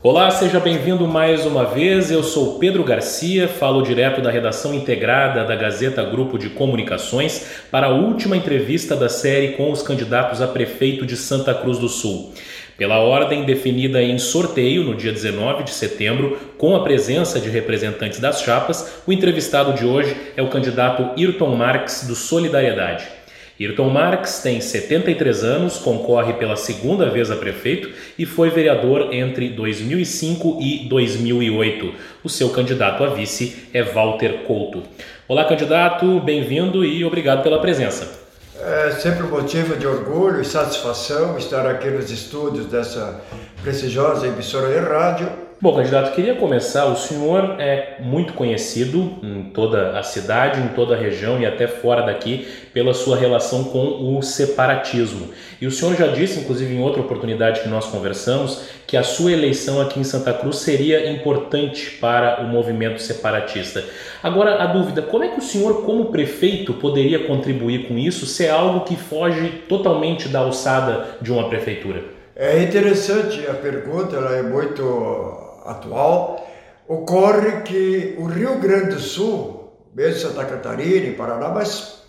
Olá, seja bem-vindo mais uma vez. Eu sou Pedro Garcia, falo direto da redação integrada da Gazeta Grupo de Comunicações para a última entrevista da série com os candidatos a prefeito de Santa Cruz do Sul. Pela ordem definida em sorteio no dia 19 de setembro, com a presença de representantes das chapas, o entrevistado de hoje é o candidato Ayrton Marques do Solidariedade. Ayrton Marques tem 73 anos, concorre pela segunda vez a prefeito e foi vereador entre 2005 e 2008. O seu candidato a vice é Walter Couto. Olá, candidato, bem-vindo e obrigado pela presença. É sempre um motivo de orgulho e satisfação estar aqui nos estúdios dessa prestigiosa emissora de rádio Bom, candidato, queria começar. O senhor é muito conhecido em toda a cidade, em toda a região e até fora daqui pela sua relação com o separatismo. E o senhor já disse, inclusive em outra oportunidade que nós conversamos, que a sua eleição aqui em Santa Cruz seria importante para o movimento separatista. Agora, a dúvida: como é que o senhor, como prefeito, poderia contribuir com isso se é algo que foge totalmente da alçada de uma prefeitura? É interessante a pergunta, ela é muito atual, ocorre que o Rio Grande do Sul, mesmo Santa Catarina e Paraná, mas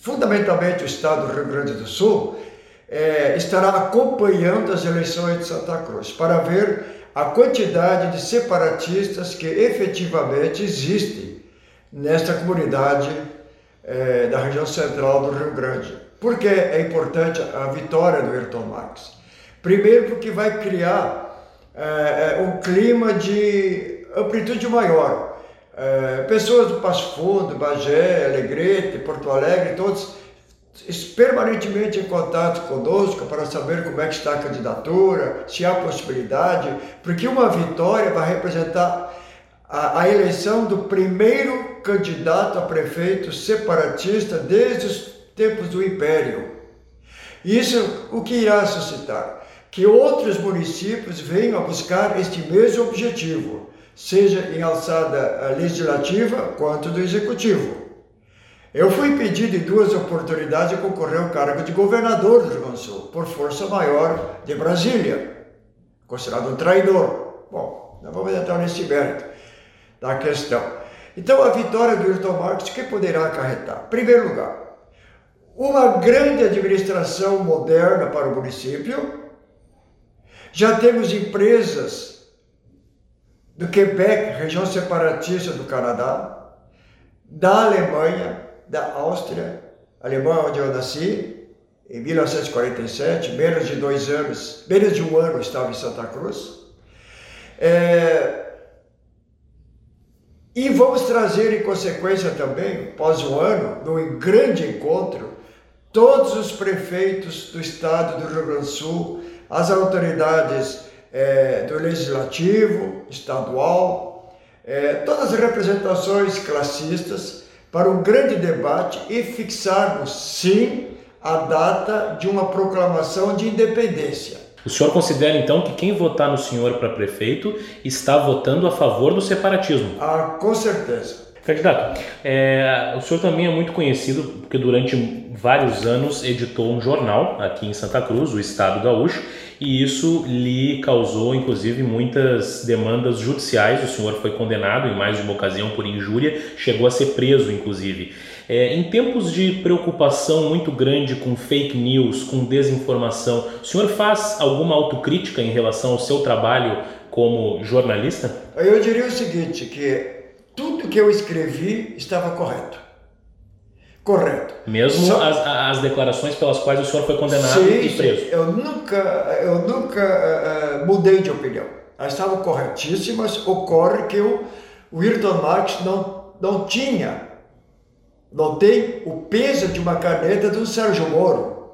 fundamentalmente o estado do Rio Grande do Sul, é, estará acompanhando as eleições de Santa Cruz para ver a quantidade de separatistas que efetivamente existem nesta comunidade é, da região central do Rio Grande. Por que é importante a vitória do Ayrton Marques? Primeiro, porque vai criar é, é, um clima de amplitude maior. É, pessoas do Passo Fundo, Bagé, Alegrete, Porto Alegre, todos permanentemente em contato conosco para saber como é que está a candidatura, se há possibilidade, porque uma vitória vai representar a, a eleição do primeiro candidato a prefeito separatista desde os tempos do Império. Isso o que irá suscitar? Que outros municípios venham a buscar este mesmo objetivo, seja em alçada legislativa quanto do executivo. Eu fui pedido em duas oportunidades a concorrer ao cargo de governador do Rio Grande do Sul, por força maior de Brasília, considerado um traidor. Bom, não vamos entrar nesse mérito da questão. Então, a vitória do Ayrton Marques, que poderá acarretar? Em primeiro lugar, uma grande administração moderna para o município, já temos empresas do Quebec, região separatista do Canadá, da Alemanha, da Áustria, Alemanha onde eu nasci, em 1947, menos de dois anos, menos de um ano estava em Santa Cruz. É, e vamos trazer em consequência também, após um ano, num grande encontro, todos os prefeitos do estado do Rio Grande do Sul, as autoridades é, do legislativo, estadual, é, todas as representações classistas para um grande debate e fixarmos, sim, a data de uma proclamação de independência. O senhor considera então que quem votar no senhor para prefeito está votando a favor do separatismo? Ah, com certeza. Candidato, é, o senhor também é muito conhecido porque durante vários anos editou um jornal aqui em Santa Cruz, o Estado Gaúcho, e isso lhe causou inclusive muitas demandas judiciais. O senhor foi condenado em mais de uma ocasião por injúria, chegou a ser preso inclusive. É, em tempos de preocupação muito grande com fake news, com desinformação, o senhor faz alguma autocrítica em relação ao seu trabalho como jornalista? Eu diria o seguinte, que tudo que eu escrevi estava correto. Correto. Mesmo Só... as, as, declarações pelas quais o senhor foi condenado sim, e preso. Eu nunca, eu nunca uh, mudei de opinião. Elas estavam corretíssimas. Ocorre que o, o Ayrton Marx não, não tinha, não tem o peso de uma caneta do Sérgio Moro,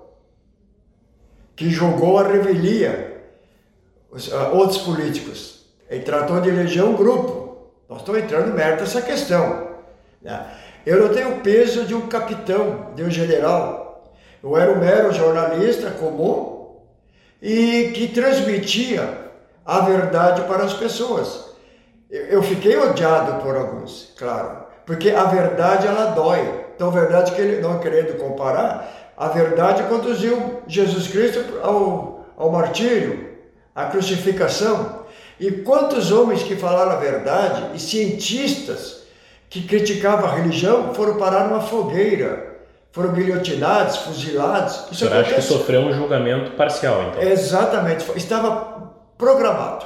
que jogou a revelia os, uh, outros políticos. Ele tratou de eleger um grupo. Nós estamos entrando mérito dessa questão. Né? Eu não tenho o peso de um capitão, de um general. Eu era um mero jornalista comum e que transmitia a verdade para as pessoas. Eu fiquei odiado por alguns, claro, porque a verdade ela dói. Então, a verdade que ele, não querendo comparar, a verdade conduziu Jesus Cristo ao, ao martírio, à crucificação. E quantos homens que falaram a verdade e cientistas que criticavam a religião foram parar numa fogueira, foram guilhotinados, fuzilados. Isso Você acha que sofreu um julgamento parcial, então? Exatamente, estava programado.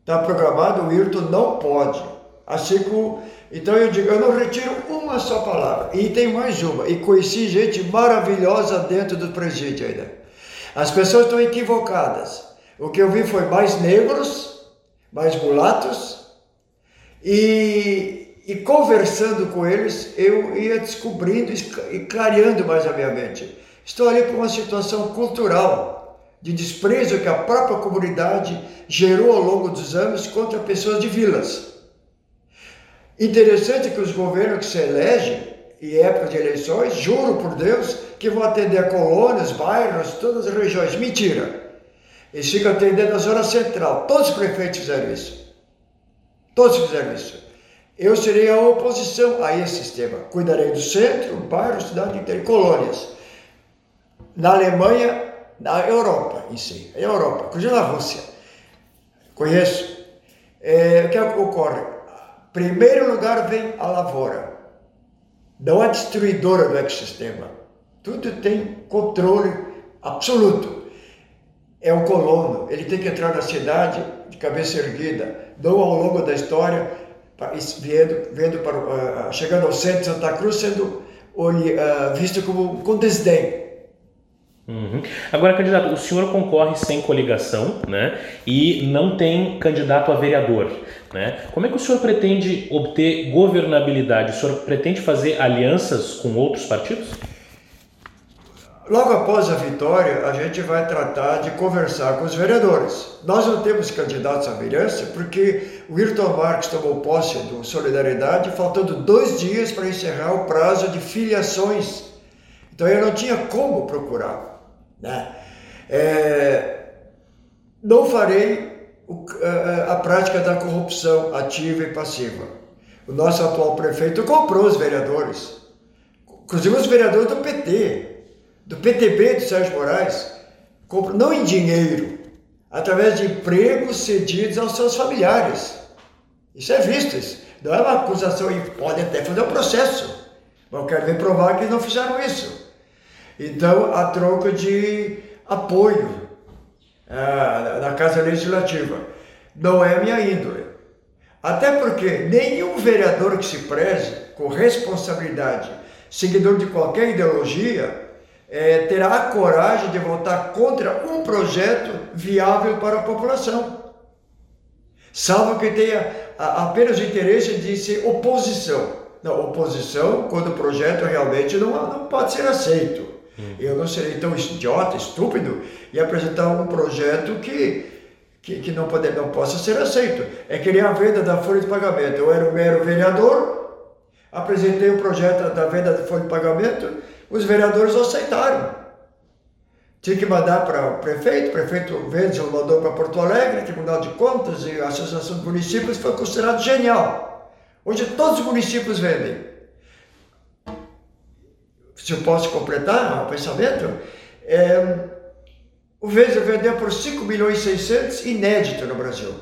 Estava programado, o Ayrton não pode. Assim como. Então eu digo, eu não retiro uma só palavra. E tem mais uma. E conheci gente maravilhosa dentro do presídio ainda. As pessoas estão equivocadas. O que eu vi foi mais negros, mais mulatos, e, e conversando com eles, eu ia descobrindo e clareando mais a minha mente. Estou ali por uma situação cultural de desprezo que a própria comunidade gerou ao longo dos anos contra pessoas de vilas. Interessante que os governos que se elegem, em época de eleições, juro por Deus, que vão atender colônias, bairros, todas as regiões. Mentira! Eles ficam atendendo a zona central. Todos os prefeitos fizeram isso. Todos fizeram isso. Eu serei a oposição a esse sistema. Cuidarei do centro, bairro, cidade inteira, colônias. Na Alemanha, na Europa em si, na Europa, inclusive na Rússia. Conheço. É, o que ocorre? primeiro lugar vem a lavoura, não a destruidora do ecossistema. Tudo tem controle absoluto. É o colono, ele tem que entrar na cidade de cabeça erguida, não ao longo da história, vendo, vendo para, uh, chegando ao centro de Santa Cruz, sendo uh, visto como com desdém. Uhum. Agora, candidato, o senhor concorre sem coligação, né? E não tem candidato a vereador, né? Como é que o senhor pretende obter governabilidade? O senhor pretende fazer alianças com outros partidos? Logo após a vitória, a gente vai tratar de conversar com os vereadores. Nós não temos candidatos à vereança porque o Wilton Marques tomou posse do Solidariedade faltando dois dias para encerrar o prazo de filiações. Então eu não tinha como procurar. Né? É, não farei a, a prática da corrupção ativa e passiva. O nosso atual prefeito comprou os vereadores, inclusive os vereadores do PT, do PTB de Sérgio Moraes, comprou, não em dinheiro, através de empregos cedidos aos seus familiares. Isso é visto, isso. não é uma acusação e pode até fazer um processo, mas eu quero ver provar que não fizeram isso. Então, a troca de apoio ah, da Casa Legislativa não é minha índole. Até porque nenhum vereador que se preze com responsabilidade, seguidor de qualquer ideologia, é, terá a coragem de votar contra um projeto viável para a população. Salvo que tenha apenas o interesse de ser oposição. Não, oposição quando o projeto realmente não, não pode ser aceito. Hum. Eu não serei tão idiota, estúpido, e apresentar um projeto que, que, que não, pode, não possa ser aceito. É que nem a venda da folha de pagamento. Eu era um mero vereador, apresentei o projeto da venda da folha de pagamento, os vereadores aceitaram. Tinha que mandar para o prefeito, o prefeito Wenzel mandou para Porto Alegre, Tribunal de Contas e a Associação de Municípios, foi considerado genial. Hoje todos os municípios vendem se eu posso completar o pensamento, é, o Vesa vendeu por 5 milhões e 600, inédito no Brasil.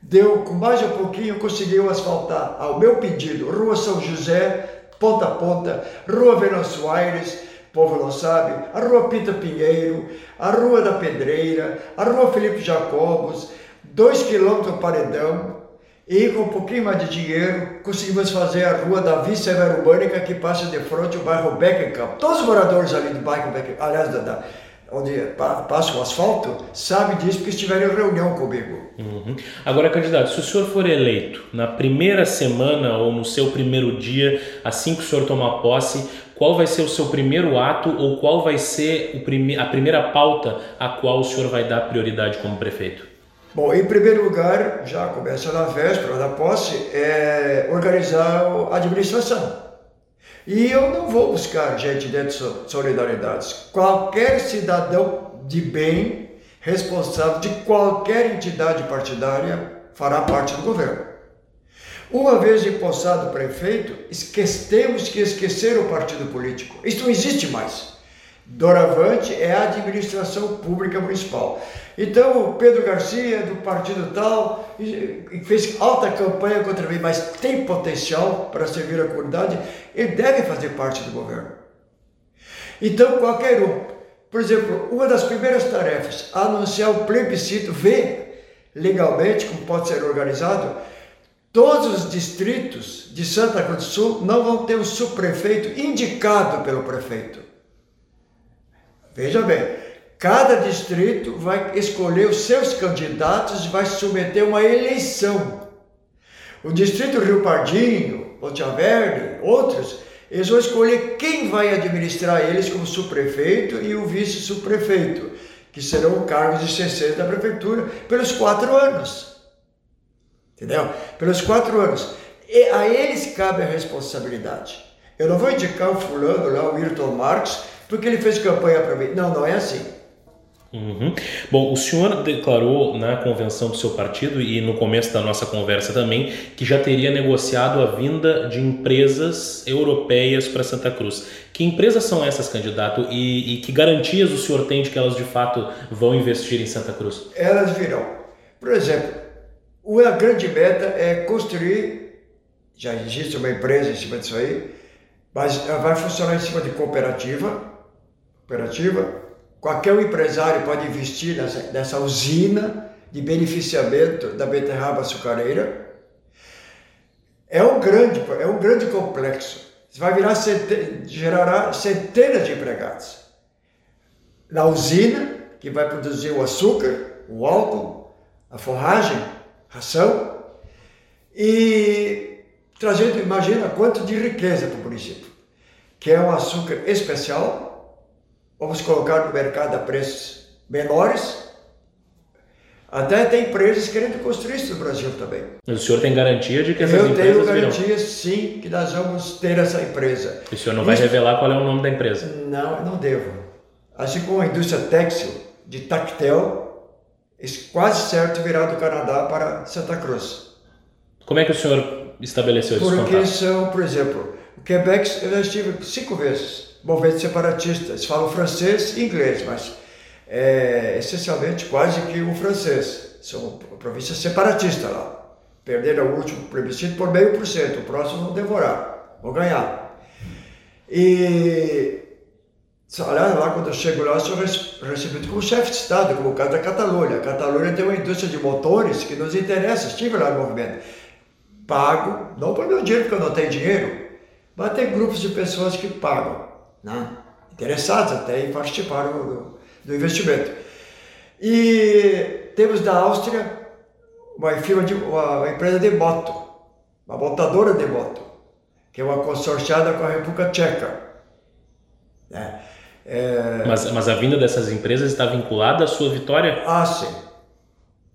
Deu, com mais um pouquinho, conseguiu asfaltar, ao meu pedido, Rua São José, ponta a ponta, Rua Venâncio Aires, povo não sabe, a Rua Pinta Pinheiro, a Rua da Pedreira, a Rua Felipe Jacobos, dois quilômetros do paredão, e com um pouquinho mais de dinheiro, conseguimos fazer a rua Davi Severo Urbânica, que passa de frente ao bairro Beckenkamp. Todos os moradores ali do bairro Beckenkamp, aliás, da, da, onde passa o asfalto, sabem disso porque estiveram em reunião comigo. Uhum. Agora, candidato, se o senhor for eleito na primeira semana ou no seu primeiro dia, assim que o senhor tomar posse, qual vai ser o seu primeiro ato ou qual vai ser prime a primeira pauta a qual o senhor vai dar prioridade como prefeito? Bom, em primeiro lugar, já começa na véspera da posse, é organizar a administração. E eu não vou buscar gente dentro de solidariedades. Qualquer cidadão de bem, responsável de qualquer entidade partidária, fará parte do governo. Uma vez empossado prefeito, esquecemos que esquecer o partido político. Isso não existe mais. Doravante é a administração pública municipal. Então, o Pedro Garcia, do partido tal, fez alta campanha contra mim, mas tem potencial para servir a comunidade, ele deve fazer parte do governo. Então, qualquer um. Por exemplo, uma das primeiras tarefas, anunciar o plebiscito, ver legalmente como pode ser organizado, todos os distritos de Santa Cruz do Sul não vão ter um subprefeito indicado pelo prefeito. Veja bem, cada distrito vai escolher os seus candidatos e vai submeter uma eleição. O distrito Rio Pardinho, Ponte Verde, outros, eles vão escolher quem vai administrar eles como subprefeito e o vice-subprefeito, que serão cargos de CC da prefeitura pelos quatro anos. Entendeu? Pelos quatro anos. E a eles cabe a responsabilidade. Eu não vou indicar o fulano lá, o Ayrton Marques, porque ele fez campanha para mim. Não, não é assim. Uhum. Bom, o senhor declarou na convenção do seu partido e no começo da nossa conversa também que já teria negociado a vinda de empresas europeias para Santa Cruz. Que empresas são essas, candidato? E, e, que garantias o senhor tem de que elas de fato vão investir em Santa Cruz? Elas virão. Por exemplo, uma grande meta é construir, já existe uma empresa em cima disso aí, mas vai funcionar em cima de cooperativa, cooperativa. Qualquer empresário pode investir nessa, nessa usina de beneficiamento da beterraba açucareira. É um grande, é um grande complexo. Vai virar centenas, gerará centenas de empregados. Na usina, que vai produzir o açúcar, o álcool, a forragem, ração, e trazendo, imagina quanto de riqueza para o município, que é um açúcar especial, vamos colocar no mercado a preços menores. Até tem empresas querendo construir isso no Brasil também. Mas o senhor tem garantia de que essas Eu empresas tenho garantia, virão? sim, que nós vamos ter essa empresa. E o senhor não vai revelar qual é o nome da empresa? Não, não devo. Assim como a indústria têxtil de Tactel, quase certo virá do Canadá para Santa Cruz. Como é que o senhor estabeleceu Porque contato? são, por exemplo, o Quebec eu já estive cinco vezes movimento separatista. Eles falam francês e inglês, mas é, essencialmente quase que o francês. São província separatista lá. Perderam o último plebiscito por meio por cento, o próximo vão devorar, vão ganhar. E aliás, lá quando eu chego lá, eu sou recebido como chefe de Estado, como o caso da Catalunha. A Catalunha tem uma indústria de motores que nos interessa, estive lá no movimento. Pago, não por meu dinheiro, porque eu não tenho dinheiro, mas tem grupos de pessoas que pagam né? interessados até em participar do, do investimento. E temos da Áustria uma firma de uma, empresa de moto, uma montadora de moto, que é uma consorciada com a República Tcheca. Né? É... Mas, mas a vinda dessas empresas está vinculada à sua vitória? Ah, sim.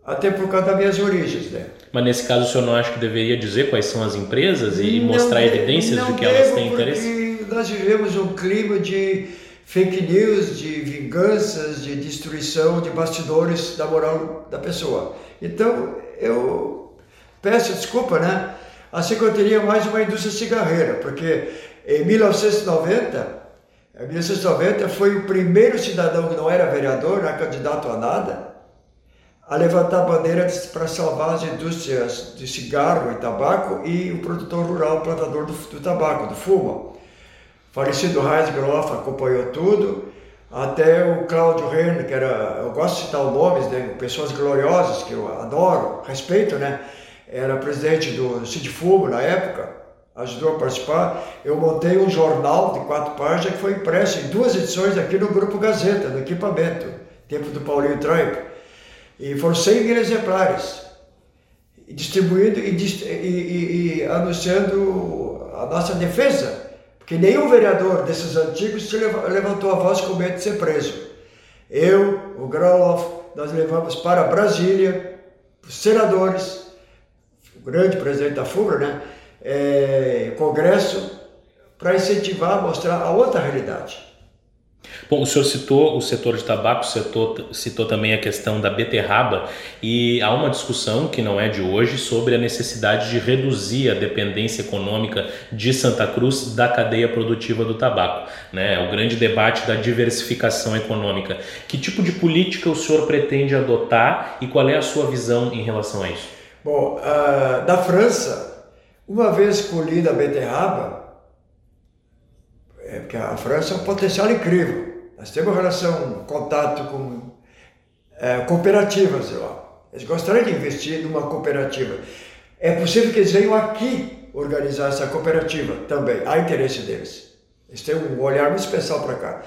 Até por causa das minhas origens, né? Mas nesse caso o senhor não acha que deveria dizer quais são as empresas e não mostrar evidências de que elas têm interesse? Nós vivemos um clima de fake news, de vinganças, de destruição de bastidores da moral da pessoa. Então, eu peço desculpa, né? Assim que eu teria mais uma indústria cigarreira, porque em 1990, em 1990 foi o primeiro cidadão que não era vereador, não era candidato a nada, a levantar bandeira para salvar as indústrias de cigarro e tabaco e o produtor rural, o plantador do, do tabaco, do fumo falecido Heinz Groff acompanhou tudo, até o Cláudio Renner, que era, eu gosto de citar nomes, né, pessoas gloriosas que eu adoro, respeito, né? Era presidente do Cid Fumo na época, ajudou a participar. Eu montei um jornal de quatro páginas que foi impresso em duas edições aqui no Grupo Gazeta, no equipamento, tempo do Paulinho Traip. E foram 100 mil exemplares, distribuindo e, e, e, e anunciando a nossa defesa que nenhum vereador desses antigos levantou a voz com medo de ser preso. Eu, o Groloff, nós levamos para Brasília, os senadores, o grande presidente da FUBRA, né, é, Congresso, para incentivar, mostrar a outra realidade. Bom, o senhor citou o setor de tabaco, citou, citou também a questão da beterraba e há uma discussão que não é de hoje sobre a necessidade de reduzir a dependência econômica de Santa Cruz da cadeia produtiva do tabaco. Né? O grande debate da diversificação econômica. Que tipo de política o senhor pretende adotar e qual é a sua visão em relação a isso? Bom, uh, da França, uma vez colhida a beterraba, é porque a França é um potencial incrível. Nós temos relação, contato com é, cooperativas lá. Eles gostariam de investir numa cooperativa. É possível que eles venham aqui organizar essa cooperativa também. Há interesse deles. Eles têm um olhar muito especial para cá.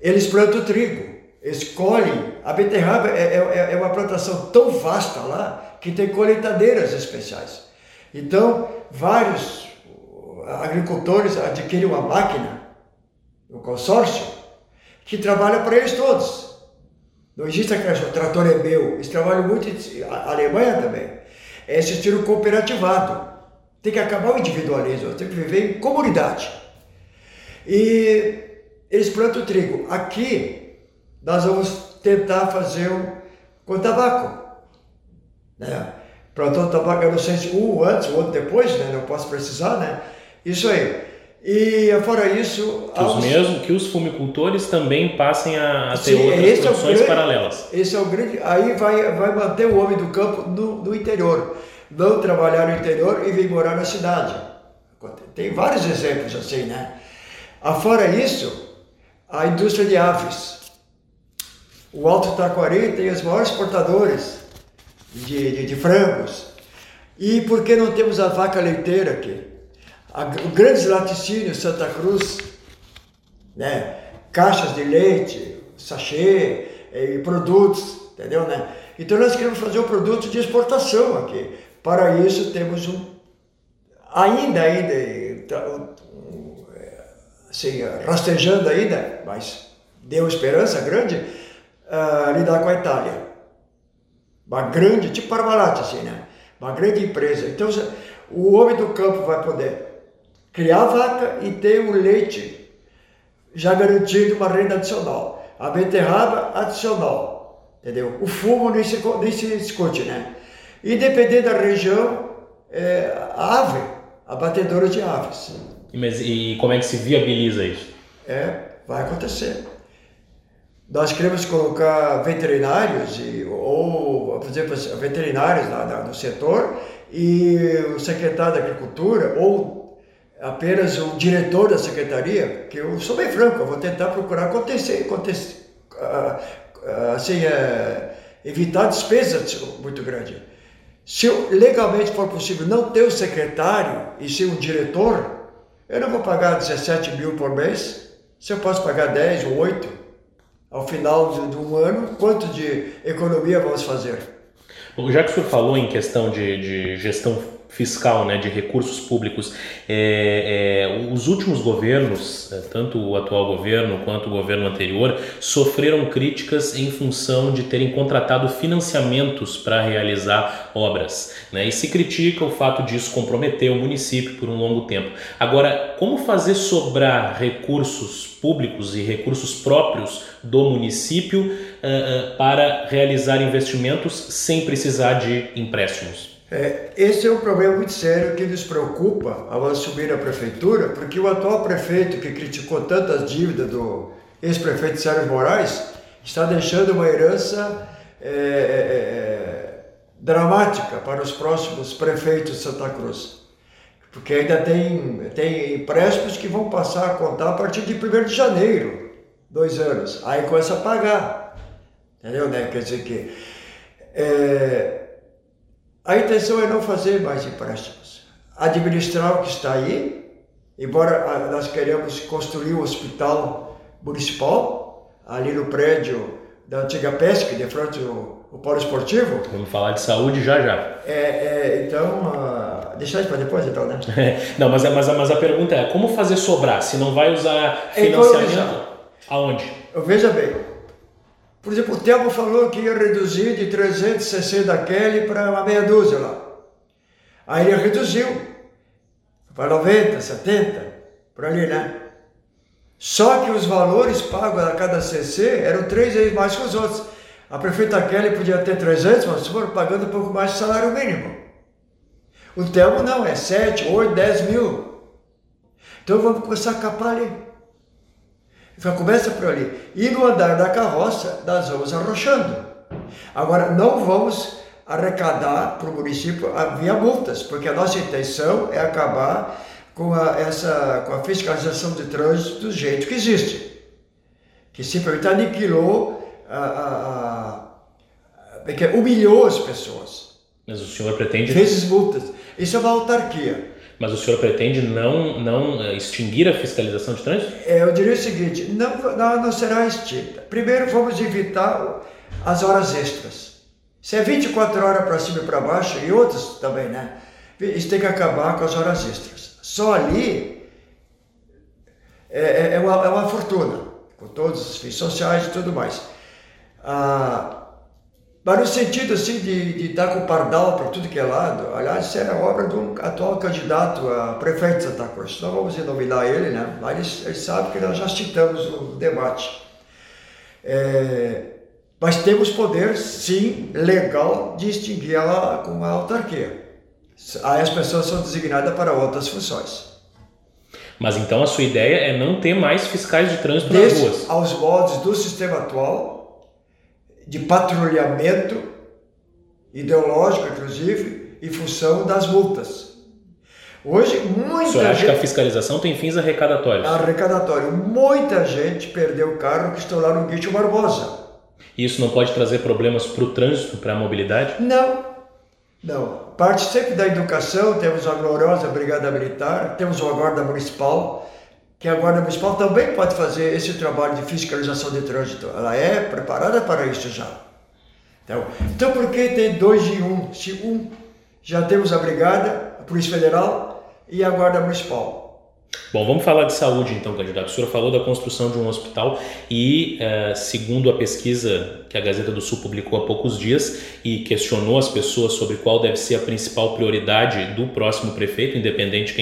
Eles plantam trigo. Eles colhem. A beterraba é, é, é uma plantação tão vasta lá que tem colheitadeiras especiais. Então, vários agricultores adquirem uma máquina, um consórcio, que trabalha para eles todos. Não existe aquele trator é meu, eles trabalham muito, a Alemanha também. É esse estilo cooperativado. Tem que acabar o individualismo, tem que viver em comunidade. E eles plantam trigo. Aqui, nós vamos tentar fazer um, com tabaco. Né? Plantou tabaco, eu não sei se um antes, o outro depois, né? não posso precisar, né? Isso aí. E fora isso. Que, os mesmos, que os fumicultores também passem a, a ter Sim, outras produções é grande, paralelas. Esse é o grande. Aí vai, vai manter o homem do campo no, no interior. Não trabalhar no interior e vir morar na cidade. Tem vários exemplos assim, né? Afora isso, a indústria de aves. O Alto Taquari tem os maiores exportadores de, de, de frangos. E por que não temos a vaca leiteira aqui? Grandes laticínios Santa Cruz, né? caixas de leite, sachê eh, e produtos, entendeu? Né? Então nós queremos fazer um produto de exportação aqui. Para isso temos um, ainda, ainda, então, assim, rastejando ainda, mas deu esperança grande, uh, lidar com a Itália. Uma grande, tipo Parmalat, assim, né? Uma grande empresa. Então o homem do campo vai poder criar a vaca e ter o leite já garantido uma renda adicional. A beterraba adicional, entendeu? O fumo nem se, nem se discute, né? E dependendo da região, é, a ave, a batedora de aves. Mas, e como é que se viabiliza isso? É, vai acontecer. Nós queremos colocar veterinários, e, ou, por exemplo, veterinários lá, no setor, e o secretário da Agricultura, ou apenas o diretor da secretaria, que eu sou bem franco, eu vou tentar procurar acontecer, acontecer ah, ah, assim, é, evitar despesas muito grandes. Se eu, legalmente for possível não ter o secretário e ser um diretor, eu não vou pagar 17 mil por mês, se eu posso pagar 10 ou 8 ao final de, de um ano, quanto de economia vamos fazer? Já que o senhor falou em questão de, de gestão fiscal, né, de recursos públicos. É, é, os últimos governos, é, tanto o atual governo quanto o governo anterior, sofreram críticas em função de terem contratado financiamentos para realizar obras. Né, e se critica o fato disso comprometer o município por um longo tempo. Agora, como fazer sobrar recursos públicos e recursos próprios do município uh, uh, para realizar investimentos sem precisar de empréstimos? É, esse é um problema muito sério que nos preocupa ao assumir a prefeitura, porque o atual prefeito, que criticou tantas dívidas do ex-prefeito Sérgio Moraes, está deixando uma herança é, é, é, dramática para os próximos prefeitos de Santa Cruz. Porque ainda tem, tem empréstimos que vão passar a contar a partir de 1 de janeiro, dois anos. Aí começa a pagar. Entendeu? Né? Quer dizer que. É, a intenção é não fazer mais empréstimos, administrar o que está aí, embora ah, nós queremos construir um hospital municipal ali no prédio da antiga PESC, de frente ao, ao polo esportivo. Vamos falar de saúde já já. É, é então, uh, deixar isso para depois então, né? não, mas, mas, mas a pergunta é, como fazer sobrar se não vai usar financiamento? Aonde? Veja bem, por exemplo, o Telmo falou que ia reduzir de 360 Kelly para uma meia dúzia lá. Aí ele reduziu para 90, 70, por ali, né? Só que os valores pagos a cada CC eram três vezes mais que os outros. A prefeita Kelly podia ter 300, mas foram pagando um pouco mais de salário mínimo. O Telmo não, é 7, 8, 10 mil. Então vamos começar a capar ali. Então começa por ali. E no andar da carroça, nós vamos arrochando. Agora, não vamos arrecadar para o município via multas, porque a nossa intenção é acabar com a, essa, com a fiscalização de trânsito do jeito que existe. Que simplesmente aniquilou, a, a, a, é humilhou as pessoas. Mas o senhor pretende. Vezes multas. Isso é uma autarquia. Mas o senhor pretende não, não eh, extinguir a fiscalização de trânsito? É, eu diria o seguinte: não, não, não será extinta. Primeiro, vamos evitar as horas extras. Se é 24 horas para cima e para baixo, e outras também, né? Isso tem que acabar com as horas extras. Só ali é, é, é, uma, é uma fortuna, com todos os fins sociais e tudo mais. Ah, mas no sentido assim de, de dar com o pardal para tudo que é lado, aliás, isso é obra um atual candidato a prefeito de Santa Cruz. Não vamos denominar ele, né? Mas ele, ele sabe que nós já citamos o debate. É, mas temos poder, sim, legal, de extinguir ela com a autarquia. Aí as pessoas são designadas para outras funções. Mas então a sua ideia é não ter mais fiscais de trânsito nas ruas? aos moldes do sistema atual, de patrulhamento ideológico, inclusive, em função das multas. Hoje, muita Você acha que a fiscalização tem fins arrecadatórios? Arrecadatório. Muita gente perdeu o carro que estão lá no Guicho Barbosa. E isso não pode trazer problemas para o trânsito, para a mobilidade? Não. Não. Parte sempre da educação, temos a gloriosa Brigada Militar, temos a Guarda Municipal, que a Guarda Municipal também pode fazer esse trabalho de fiscalização de trânsito. Ela é preparada para isso já. Então, então por que tem dois de um? Se um, já temos a Brigada, a Polícia Federal e a Guarda Municipal. Bom, vamos falar de saúde então, candidato. O senhor falou da construção de um hospital e, uh, segundo a pesquisa que a Gazeta do Sul publicou há poucos dias e questionou as pessoas sobre qual deve ser a principal prioridade do próximo prefeito, independente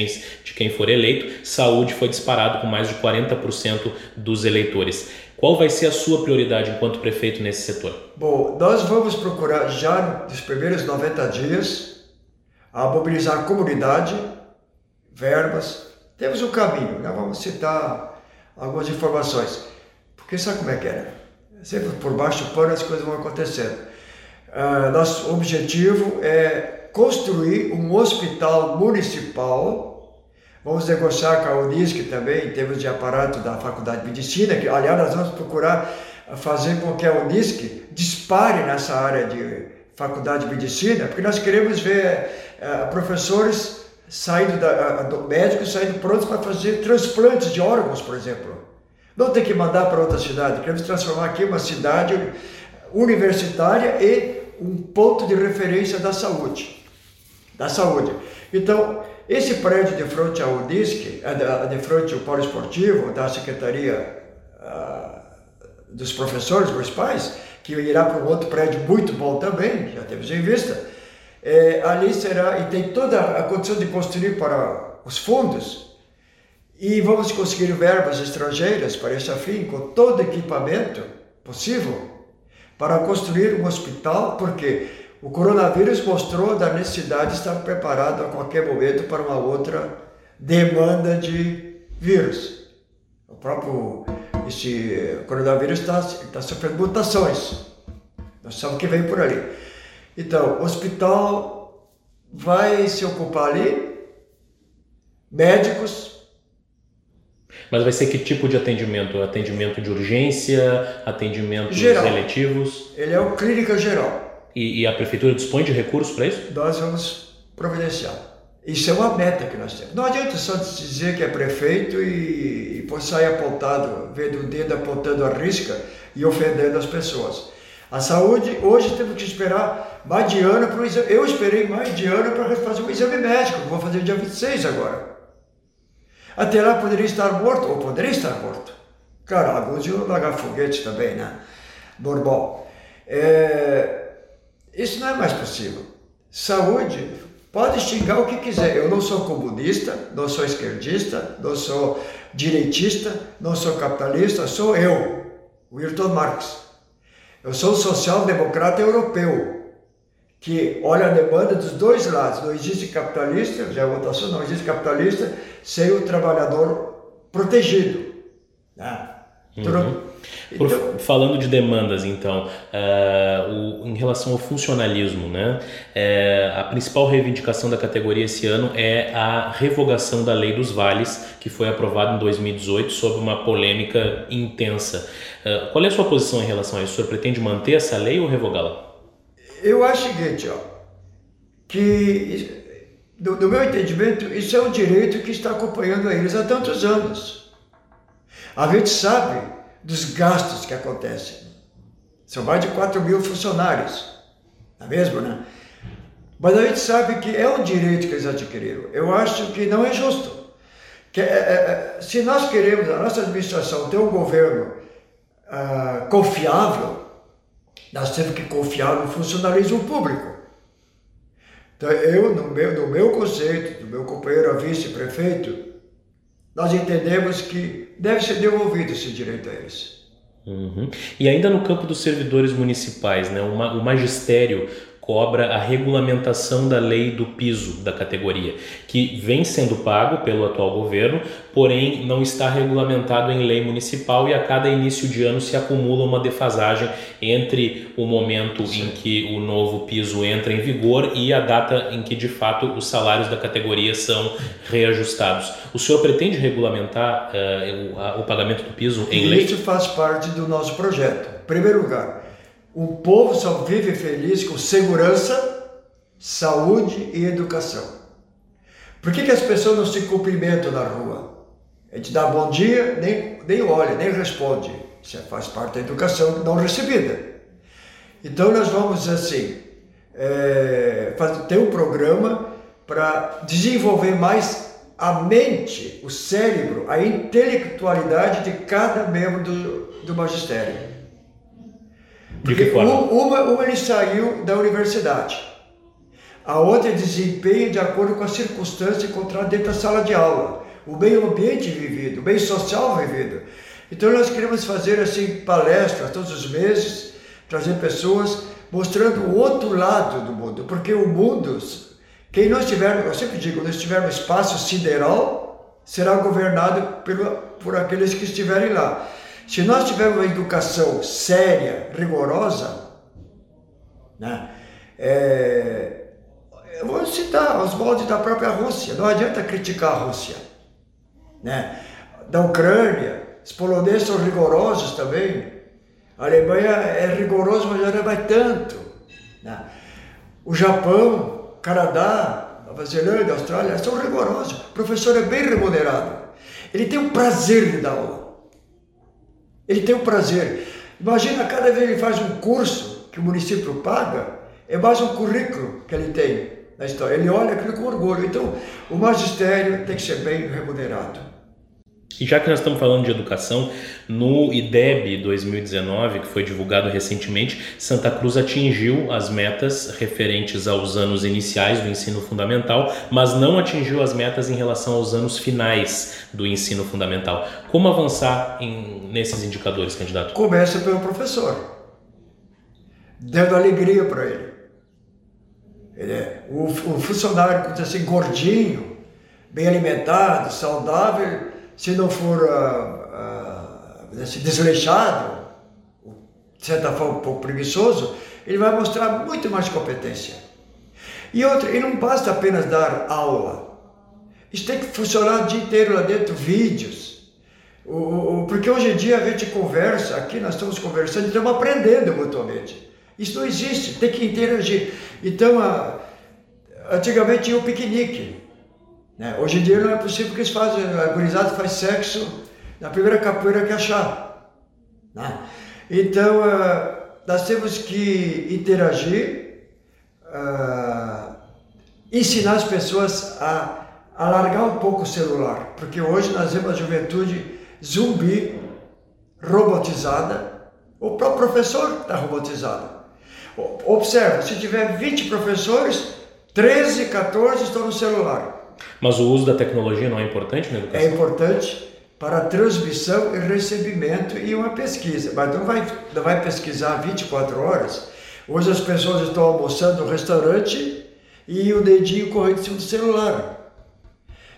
de quem for eleito, saúde foi disparado com mais de 40% dos eleitores. Qual vai ser a sua prioridade enquanto prefeito nesse setor? Bom, nós vamos procurar já nos primeiros 90 dias a mobilizar a comunidade, verbas, temos um caminho, né? vamos citar algumas informações. Porque sabe como é que é? Sempre por baixo do pano as coisas vão acontecendo. Uh, nosso objetivo é construir um hospital municipal. Vamos negociar com a Unisc também, em termos de aparato da Faculdade de Medicina, que, aliás, nós vamos procurar fazer com que a Unisc dispare nessa área de Faculdade de Medicina, porque nós queremos ver uh, professores saindo da, do médico saindo prontos para fazer transplantes de órgãos, por exemplo. Não tem que mandar para outra cidade. Queremos transformar aqui uma cidade universitária e um ponto de referência da saúde. Da saúde. Então, esse prédio de frente ao DISC, é de frente ao Polo Esportivo, da Secretaria uh, dos Professores Municipais, que irá para um outro prédio muito bom também, já temos em vista, é, ali será, e tem toda a condição de construir para os fundos, e vamos conseguir verbas estrangeiras para esse fim, com todo equipamento possível, para construir um hospital, porque o coronavírus mostrou da necessidade de estar preparado a qualquer momento para uma outra demanda de vírus. O próprio esse coronavírus está, está sofrendo mutações. Nós sabemos que vem por ali. Então, hospital vai se ocupar ali, médicos. Mas vai ser que tipo de atendimento? Atendimento de urgência, atendimento geral. eletivos? Ele é o clínica geral. E, e a prefeitura dispõe de recursos para isso? Nós vamos providenciar. Isso é uma meta que nós temos. Não adianta só dizer que é prefeito e, e sair apontado, vendo o dedo apontando a risca e ofendendo as pessoas. A saúde, hoje temos que esperar mais de ano para o exame. Eu esperei mais de ano para fazer um exame médico, vou fazer dia 26 agora. Até lá poderia estar morto, ou poderia estar morto. Claro, alguns iam largar foguete também, né? Normal. É... Isso não é mais possível. Saúde, pode xingar o que quiser. Eu não sou comunista, não sou esquerdista, não sou direitista, não sou capitalista, sou eu, Wilton Marx. Eu sou social-democrata europeu, que olha a demanda dos dois lados. Não existe capitalista, já é votação, não existe capitalista sem o trabalhador protegido. Né? Uhum. Por, então, falando de demandas, então, uh, o, em relação ao funcionalismo, né, uh, a principal reivindicação da categoria esse ano é a revogação da Lei dos Vales, que foi aprovada em 2018 sob uma polêmica intensa. Uh, qual é a sua posição em relação a isso? O senhor pretende manter essa lei ou revogá-la? Eu acho o seguinte, ó, que, do, do meu entendimento, isso é um direito que está acompanhando eles há tantos anos. A gente sabe dos gastos que acontecem. São mais de 4 mil funcionários, não é mesmo, né? Mas a gente sabe que é um direito que eles adquiriram. Eu acho que não é justo. Que, é, é, é se nós queremos, a nossa administração, ter um governo ah, confiável, nós temos que confiar no funcionalismo público. Então, eu, no meu, no meu conceito, do meu companheiro vice-prefeito, nós entendemos que deve ser devolvido esse direito a eles. Uhum. E ainda no campo dos servidores municipais, né, o magistério cobra a regulamentação da lei do piso da categoria, que vem sendo pago pelo atual governo, porém não está regulamentado em lei municipal e a cada início de ano se acumula uma defasagem entre o momento Sim. em que o novo piso entra em vigor e a data em que de fato os salários da categoria são reajustados. O senhor pretende regulamentar uh, o, o, pagamento do piso em lei? Isso faz parte do nosso projeto. Em primeiro lugar, o povo só vive feliz com segurança, saúde e educação. Por que, que as pessoas não se cumprimentam na rua? A gente dá bom dia, nem, nem olha, nem responde. Isso faz parte da educação não recebida. Então nós vamos assim, é, fazer, ter um programa para desenvolver mais a mente, o cérebro, a intelectualidade de cada membro do, do magistério. Uma, uma ele saiu da universidade, a outra desempenha de acordo com a circunstância encontrada dentro da sala de aula, o meio ambiente vivido, o meio social vivido. Então nós queremos fazer assim palestras todos os meses, trazer pessoas mostrando o outro lado do mundo, porque o mundo, quem não estiver, eu sempre digo, não estiver no espaço sideral, será governado por, por aqueles que estiverem lá. Se nós tivermos uma educação séria, rigorosa, né? É, eu vou citar os moldes da própria Rússia, não adianta criticar a Rússia. Né? Da Ucrânia, os poloneses são rigorosos também. A Alemanha é rigoroso, mas não vai tanto. Né? O Japão, Canadá, Nova Zelândia, Austrália, são rigorosos. O professor é bem remunerado. Ele tem o prazer de dar aula. Ele tem o prazer. Imagina cada vez que ele faz um curso que o município paga, é mais um currículo que ele tem na história. Ele olha aquilo com orgulho. Então, o magistério tem que ser bem remunerado. E já que nós estamos falando de educação, no IDEB 2019, que foi divulgado recentemente, Santa Cruz atingiu as metas referentes aos anos iniciais do ensino fundamental, mas não atingiu as metas em relação aos anos finais do ensino fundamental. Como avançar em, nesses indicadores, candidato? Começa pelo professor, dando alegria para ele. ele é, o, o funcionário assim, gordinho, bem alimentado, saudável se não for uh, uh, desleixado, de certa forma um pouco preguiçoso, ele vai mostrar muito mais competência. E outra, e não basta apenas dar aula. Isso tem que funcionar o dia inteiro lá dentro, vídeos. O, o, porque hoje em dia a gente conversa, aqui nós estamos conversando estamos aprendendo mutuamente. Isso não existe, tem que interagir. Então, a, antigamente tinha o piquenique. Né? Hoje em dia não é possível que eles fazem, a gurizada faz sexo na primeira capoeira que achar. Né? Então, uh, nós temos que interagir, uh, ensinar as pessoas a, a largar um pouco o celular, porque hoje nós vemos a juventude zumbi, robotizada, o próprio professor está robotizado. Observa, se tiver 20 professores, 13, 14 estão no celular. Mas o uso da tecnologia não é importante na educação? É importante, para transmissão e recebimento e uma pesquisa. Mas não vai, não vai pesquisar 24 horas. Hoje as pessoas estão almoçando no restaurante e o dedinho correndo em cima do celular.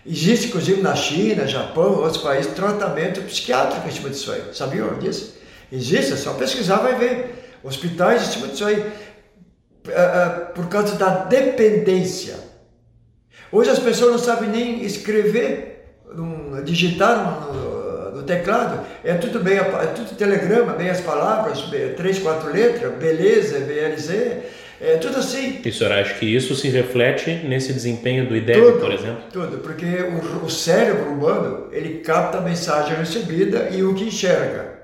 Existe, inclusive, na China, Japão, outros países, tratamento psiquiátrico em cima disso aí. Sabiam disso? Existe, é só pesquisar, vai ver. Hospitais em cima disso aí. É, é, por causa da dependência. Hoje as pessoas não sabem nem escrever, digitar no, no teclado. É tudo bem, é tudo telegrama, bem as palavras, três, quatro letras, beleza, BLZ. É tudo assim. E senhor acha que isso se reflete nesse desempenho do IDEB, por exemplo? Tudo, porque o, o, cérebro humano, ele capta a mensagem recebida e o que enxerga.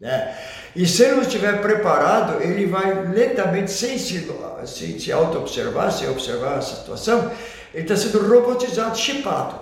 Né? E se ele não estiver preparado, ele vai lentamente, sem se, sem se auto-observar, sem observar a situação, ele está sendo robotizado, chipado.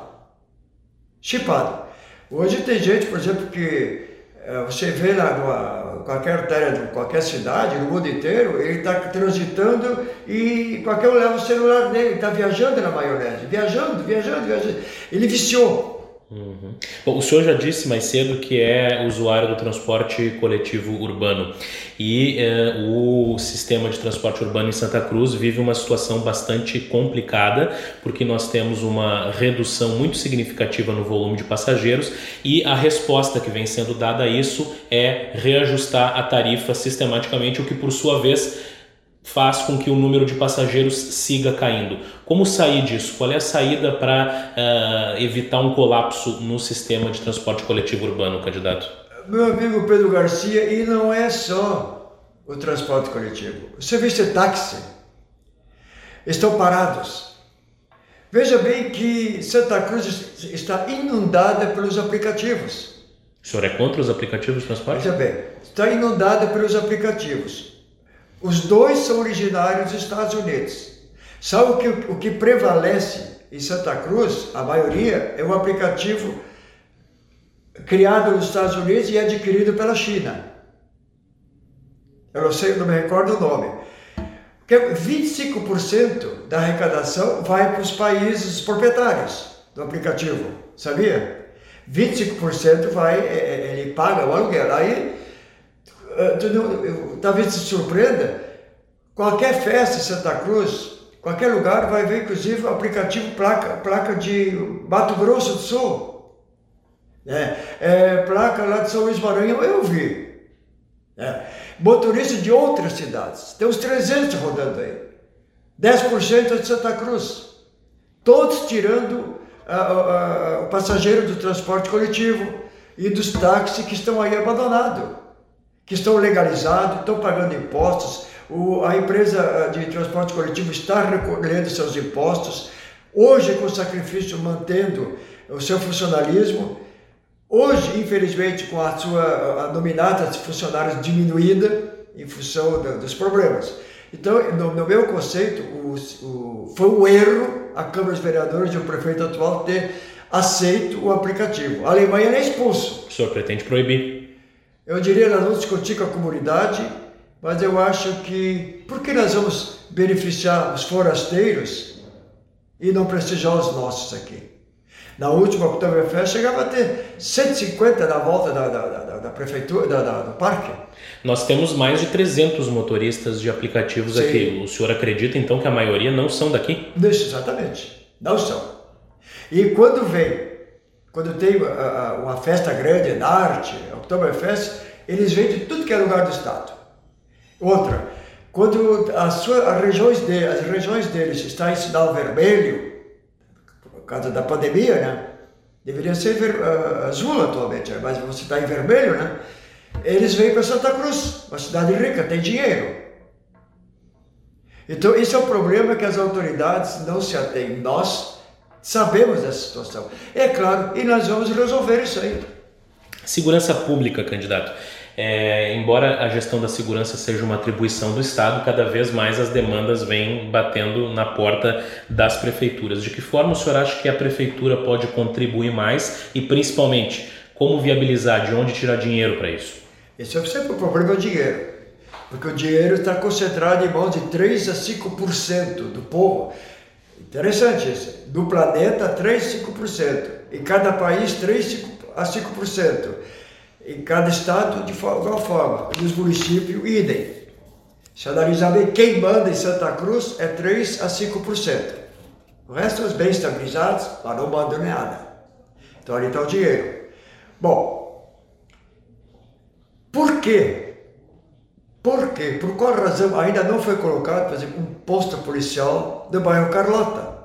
Chipado. Hoje tem gente, por exemplo, que é, você vê lá numa, qualquer artéria de qualquer cidade, no mundo inteiro, ele está transitando e qualquer um leva o celular dele, está viajando na maionese, viajando, viajando, viajando. Ele viciou. Uhum. Bom, o senhor já disse mais cedo que é usuário do transporte coletivo urbano e eh, o sistema de transporte urbano em Santa Cruz vive uma situação bastante complicada porque nós temos uma redução muito significativa no volume de passageiros e a resposta que vem sendo dada a isso é reajustar a tarifa sistematicamente, o que por sua vez faz com que o número de passageiros siga caindo. Como sair disso? Qual é a saída para uh, evitar um colapso no sistema de transporte coletivo urbano, candidato? Meu amigo Pedro Garcia, e não é só o transporte coletivo. O serviço de táxi estão parados. Veja bem que Santa Cruz está inundada pelos aplicativos. O senhor é contra os aplicativos de transporte? Veja bem, está inundada pelos aplicativos. Os dois são originários dos Estados Unidos. Sabe o que, o que prevalece em Santa Cruz? A maioria é um aplicativo criado nos Estados Unidos e adquirido pela China. Eu não sei, não me recordo o nome. Porque 25% da arrecadação vai para os países proprietários do aplicativo, sabia? 25% vai, é, é, ele paga o aluguel. Aí ah, tu talvez te surpreenda, qualquer festa em Santa Cruz, qualquer lugar vai ver inclusive o aplicativo placa, placa de Mato Grosso do Sul. É, é, placa lá de São Luís Maranhão, eu vi. É, motorista de outras cidades, tem uns 300 rodando aí. 10% é de Santa Cruz. Todos tirando o passageiro do transporte coletivo e dos táxis que estão aí abandonados que estão legalizados, estão pagando impostos, o, a empresa eh, de transporte coletivo está recolhendo seus impostos, hoje com sacrifício mantendo o seu funcionalismo, hoje, infelizmente, com a sua a nominata de funcionários diminuída em função da, dos problemas. Então, no, no meu conceito, o, o, foi um erro a Câmara de Vereadores e o prefeito atual ter aceito o aplicativo. A Alemanha nem expulso. O senhor pretende proibir? Eu diria, nós vamos discutir com a comunidade, mas eu acho que por que nós vamos beneficiar os forasteiros e não prestigiar os nossos aqui? Na última Oktoberfest chegava a ter 150 na volta da, da, da, da prefeitura, da, do parque. Nós temos mais de 300 motoristas de aplicativos Sim. aqui. O senhor acredita então que a maioria não são daqui? Isso, exatamente. Não são. E quando vem quando tem uma festa grande na arte, Oktoberfest, eles vêm de tudo que é lugar do estado. Outra, quando as, regiões, de, as regiões deles estão em sinal vermelho, por causa da pandemia, né? Deveria ser ver, uh, azul atualmente, né? mas você está em vermelho, né? Eles vêm para Santa Cruz, uma cidade rica, tem dinheiro. Então, esse é o problema que as autoridades não se atêm. Nós, Sabemos dessa situação. É claro, e nós vamos resolver isso aí. Segurança pública, candidato. É, embora a gestão da segurança seja uma atribuição do Estado, cada vez mais as demandas vêm batendo na porta das prefeituras. De que forma o senhor acha que a prefeitura pode contribuir mais e, principalmente, como viabilizar, de onde tirar dinheiro para isso? Esse é sempre o problema do dinheiro, porque o dinheiro está concentrado em mãos de 3 a 5% do povo. Interessante isso. Do planeta, 3, 5%. Em cada país, 3, 5%. a 5%. Em cada estado, de igual forma. Nos municípios, idem. Se analisar bem, quem manda em Santa Cruz é 3 a 5%. O resto, os bem estabilizados, mas não mandam nada. Então ali está o dinheiro. Bom, por quê? Por quê? Por qual razão ainda não foi colocado, por exemplo, um posto policial no bairro Carlota?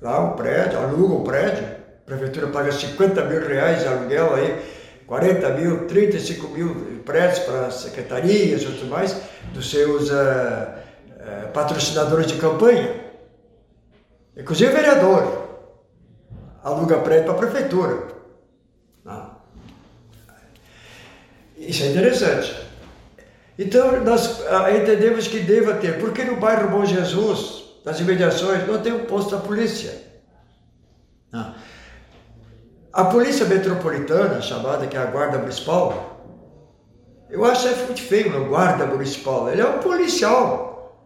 Lá um prédio, aluga um prédio, a prefeitura paga 50 mil reais de aluguel aí, 40 mil, 35 mil prédios para secretarias e tudo mais, dos seus uh, uh, patrocinadores de campanha. Inclusive vereador aluga prédio para a prefeitura. Não. Isso é interessante. Então, nós ah, entendemos que deva ter, porque no bairro Bom Jesus, nas imediações, não tem um posto da polícia. Não. A polícia metropolitana, chamada que é a Guarda Municipal, eu acho é muito feio, o guarda municipal. Ele é um policial.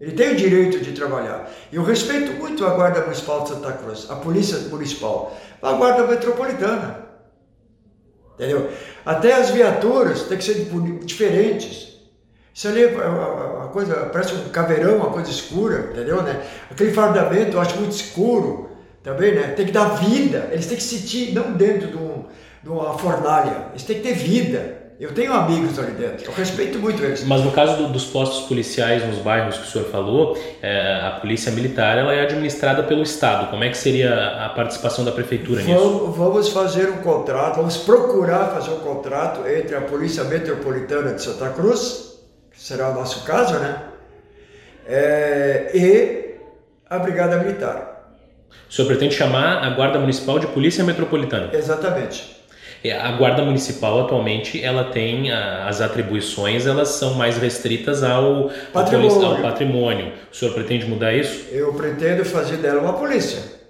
Ele tem o direito de trabalhar. Eu respeito muito a Guarda Municipal de Santa Cruz, a Polícia Municipal, a Guarda Metropolitana. Entendeu? Até as viaturas têm que ser diferentes. Isso ali é uma coisa, parece um caveirão, uma coisa escura, entendeu? Né? Aquele fardamento eu acho muito escuro também, né? Tem que dar vida, eles têm que sentir, não dentro de, um, de uma fornalha, eles têm que ter vida. Eu tenho amigos ali dentro, eu respeito muito eles. Mas no caso do, dos postos policiais nos bairros que o senhor falou, é, a polícia militar ela é administrada pelo Estado. Como é que seria a participação da prefeitura vamos, nisso? Vamos fazer um contrato, vamos procurar fazer um contrato entre a Polícia Metropolitana de Santa Cruz, que será o nosso caso, né? É, e a Brigada Militar. O senhor pretende chamar a Guarda Municipal de Polícia Metropolitana? Exatamente. É, a guarda municipal atualmente ela tem as atribuições, elas são mais restritas ao patrimônio. ao patrimônio. O senhor pretende mudar isso? Eu pretendo fazer dela uma polícia.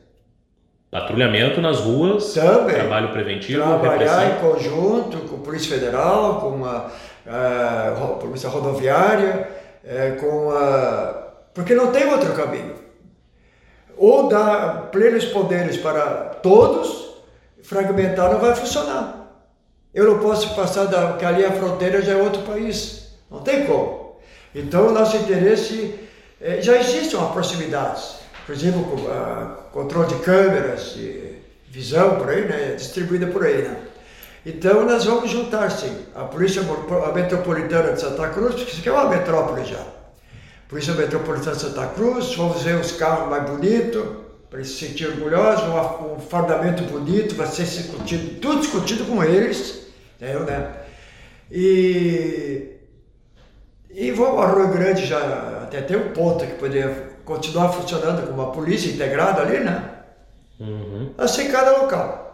Patrulhamento nas ruas, Também. trabalho preventivo, Trabalhar repressão. em conjunto com a Polícia Federal, com a, a Polícia Rodoviária, é, com a... porque não tem outro caminho. Ou dar plenos poderes para todos, fragmentar não vai funcionar. Eu não posso passar da que ali a fronteira já é outro país. Não tem como. Então, o nosso interesse é, já existe uma proximidade, inclusive com uh, controle de câmeras, de visão por aí, né, distribuída por aí, né. Então, nós vamos juntar, sim, a Polícia a Metropolitana de Santa Cruz, porque isso aqui é uma metrópole já. Polícia Metropolitana de Santa Cruz, vamos ver os carros mais bonitos, para eles se sentir orgulhosos, um, um fardamento bonito, vai ser discutido, tudo discutido com eles, entendeu, né? E, e vamos ao Rio Grande já, até tem um ponto que poderia continuar funcionando com uma polícia integrada ali, né? Uhum. Assim cada local.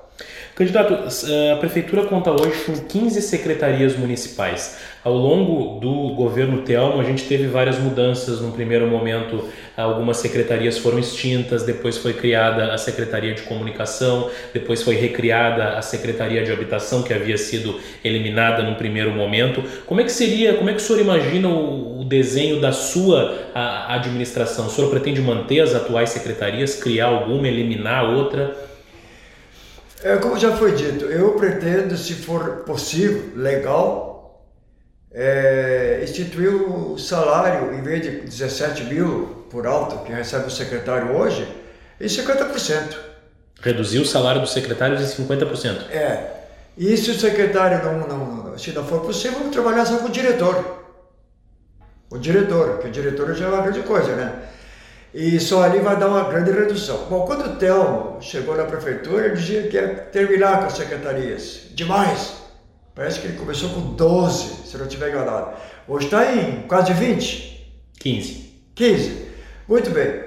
Candidato, eh, a prefeitura conta hoje com 15 secretarias municipais. Ao longo do governo Telmo, a gente teve várias mudanças. No primeiro momento, algumas secretarias foram extintas, depois foi criada a Secretaria de Comunicação, depois foi recriada a Secretaria de Habitação, que havia sido eliminada no primeiro momento. Como é que seria, como é que o senhor imagina o, desenho da sua administração? O senhor pretende manter as atuais secretarias, criar alguma, eliminar outra? É, como já foi dito, eu pretendo, se for possível, legal, é, instituir o salário, em vez de 17 mil por alto que recebe o secretário hoje, em 50%. Reduzir o salário dos secretários em 50%? É. E se o secretário não, não, se não for possível, trabalhar só com o diretor. O diretor, que o diretor já é uma grande coisa, né? E só ali vai dar uma grande redução. Bom, quando o Telmo chegou na prefeitura, ele dizia que ia terminar com as secretarias. Demais! Parece que ele começou com 12, se eu não estiver enganado. Hoje está em quase 20. 15. 15. Muito bem.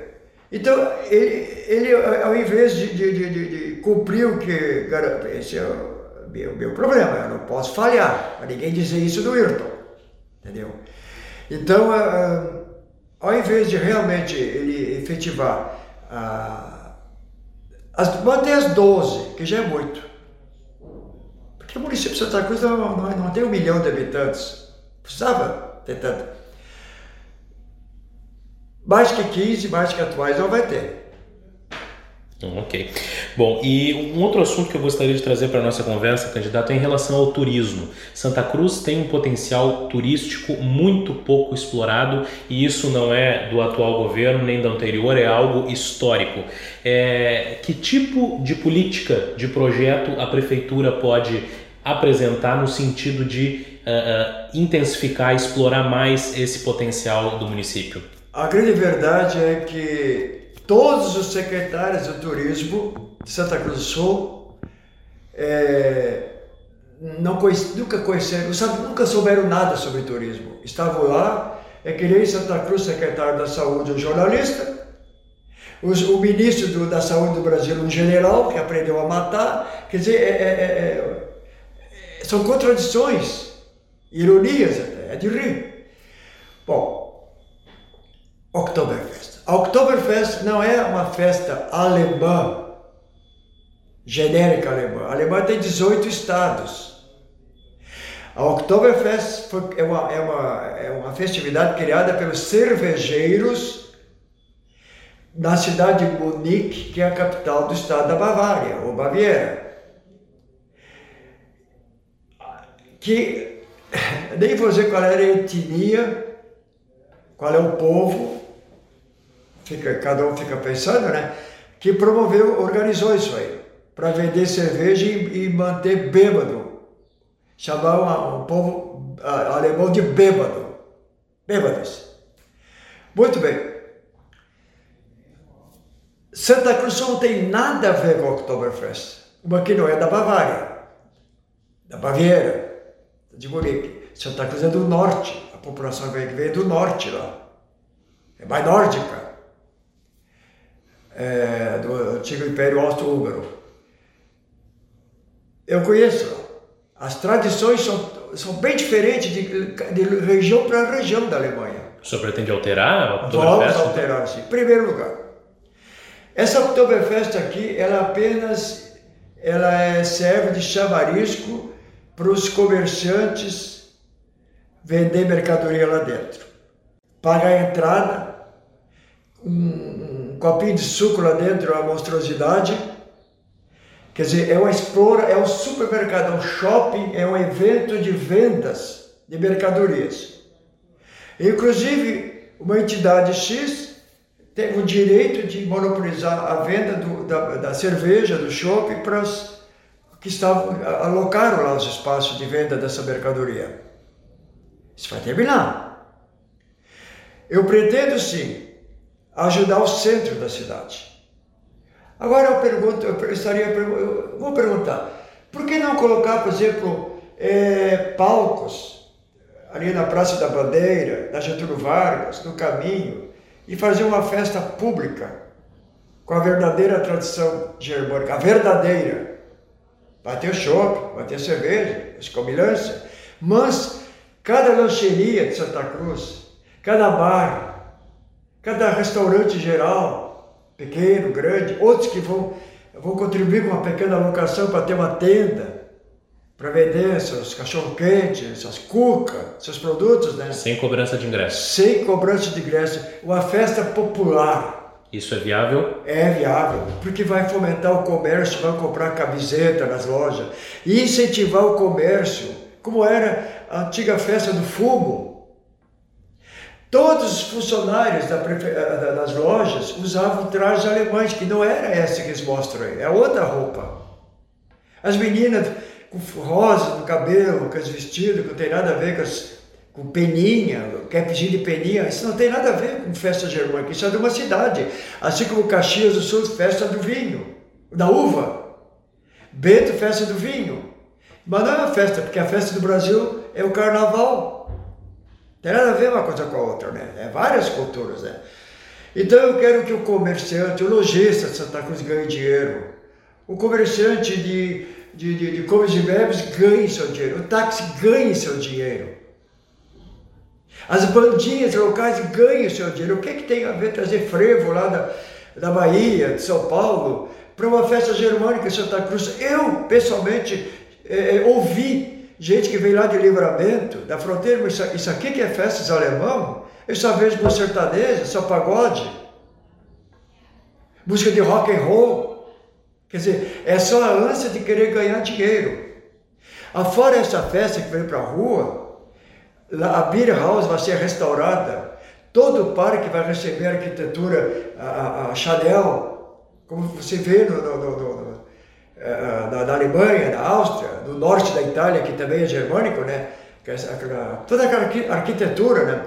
Então, ele, ele ao invés de, de, de, de cumprir o que. Esse é o meu, meu problema, eu não posso falhar. Para ninguém dizer isso do Ayrton. Entendeu? Então, uh, ao invés de realmente ele efetivar ah, as, manter as 12, que já é muito. Porque o município de Santa Cruz não, não, não tem um milhão de habitantes. Precisava ter tanto. Mais que 15, mais que atuais não vai ter. Ok. Bom, e um outro assunto que eu gostaria de trazer para a nossa conversa, candidato, é em relação ao turismo. Santa Cruz tem um potencial turístico muito pouco explorado e isso não é do atual governo nem do anterior, é algo histórico. É, que tipo de política, de projeto a prefeitura pode apresentar no sentido de uh, intensificar, explorar mais esse potencial do município? A grande verdade é que todos os secretários do turismo de Santa Cruz do Sul é, não nunca conheceram, sabe, nunca souberam nada sobre turismo. Estavam lá, é que nem Santa Cruz, secretário da Saúde, um jornalista, os, o ministro do, da Saúde do Brasil, um general que aprendeu a matar. Quer dizer, é, é, é, são contradições, ironias até, é de rir. Bom, Oktoberfest. A Oktoberfest não é uma festa alemã, genérica alemã. A Alemanha tem 18 estados. A Oktoberfest é uma, é uma, é uma festividade criada pelos cervejeiros na cidade de Munique, que é a capital do estado da Bavária, ou Baviera. Que nem vou dizer qual era a etnia, qual é o povo, fica, cada um fica pensando, né? Que promoveu, organizou isso aí, para vender cerveja e, e, manter bêbado. Chamavam um povo alemão de bêbado. Bêbados. Muito bem. Santa Cruz não tem nada a ver com o Oktoberfest. Uma que não é da Bavária, da Baviera, de Munique. Santa Cruz é do norte. A população vem, vem do norte lá. É mais nórdica é, do antigo Império Austro-Húngaro. Eu conheço. As tradições são, são bem diferentes de, de região para região da Alemanha. O senhor pretende alterar Vamos alterar, sim. Primeiro lugar, essa Oktoberfest aqui, ela apenas ela é, serve de chamarisco para os comerciantes vender mercadoria lá dentro. Paga a entrada, um, copinho de suco lá dentro uma monstruosidade. Quer dizer, é uma explora, é um supermercado, é um shopping, é um evento de vendas de mercadorias. Inclusive, uma entidade X tem o direito de monopolizar a venda do, da, da, cerveja, do shopping, para os que estavam, alocaram lá os espaços de venda dessa mercadoria. Isso vai terminar. Eu pretendo sim ajudar o centro da cidade. Agora eu pergunto, eu estaria, eu vou perguntar, por que não colocar, por exemplo, é, palcos ali na Praça da Bandeira, na Getúlio Vargas, no caminho, e fazer uma festa pública com a verdadeira tradição germânica, a verdadeira. Vai ter shopping, vai ter cerveja, escomilhança, mas cada lancheria de Santa Cruz, cada bar, cada restaurante geral, pequeno, grande, outros que vão, vão contribuir com uma pequena alocação para ter uma tenda, para vender seus cachorro-quente, suas cucas, seus produtos, né? Sem cobrança de ingresso. Sem cobrança de ingresso. Uma festa popular. Isso é viável? É viável, porque vai fomentar o comércio, vai comprar camiseta nas lojas e incentivar o comércio, como era a antiga festa do fumo, Todos os funcionários da. Eh, das lojas usavam trajes alemães, que não era essa que eles mostram aí, é outra roupa. As meninas com rosa no cabelo, com os vestidos, que não tem nada a ver com, as... com peninha, capzinho de peninha, isso não tem nada a ver com festa germânica, isso é de uma cidade. Assim como Caxias do Sul, festa do vinho, da uva. Bento, festa do vinho. Mas não é uma festa, porque a festa do Brasil é o carnaval. Tem nada a ver uma coisa com a outra, né? É várias culturas, né? Então eu quero que o comerciante, o lojista de Santa Cruz ganhe dinheiro. O comerciante de, de, de, de comes e bebes ganhe seu dinheiro. O táxi ganhe seu dinheiro. As bandinhas locais ganhem seu dinheiro. O que, é que tem a ver trazer frevo lá da, da Bahia, de São Paulo, para uma festa germânica em Santa Cruz? Eu, pessoalmente, é, ouvi gente que vem lá de livramento, da fronteira, isso, isso aqui que é festas alemão, eu só vejo no sertanejo, só pagode, música de rock and roll. Quer dizer, é só a ânsia de querer ganhar dinheiro. Afora essa festa que vem para a rua, a Beer House vai ser restaurada, todo o parque vai receber a arquitetura, a, a Chanel, como você vê no, no, no, eh, na, na, Alemanha, na Áustria, no norte da Itália, que também é germânico, né? Aquela, toda aquela arquitetura, né?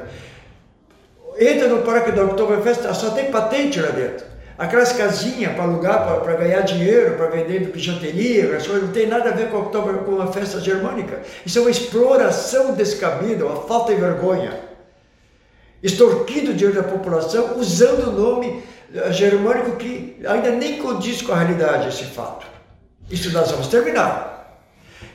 Entra no parque da Oktoberfest, só tem patente lá dentro aquelas casinhas para alugar, para ganhar dinheiro, para vender bijuteria, não tem nada a ver com, a, com a festa germânica. Isso é uma exploração descabida, uma falta de vergonha. Extorquindo o dinheiro da população usando o nome eh, germânico que ainda nem condiz com a realidade esse fato. Isso nós vamos terminar.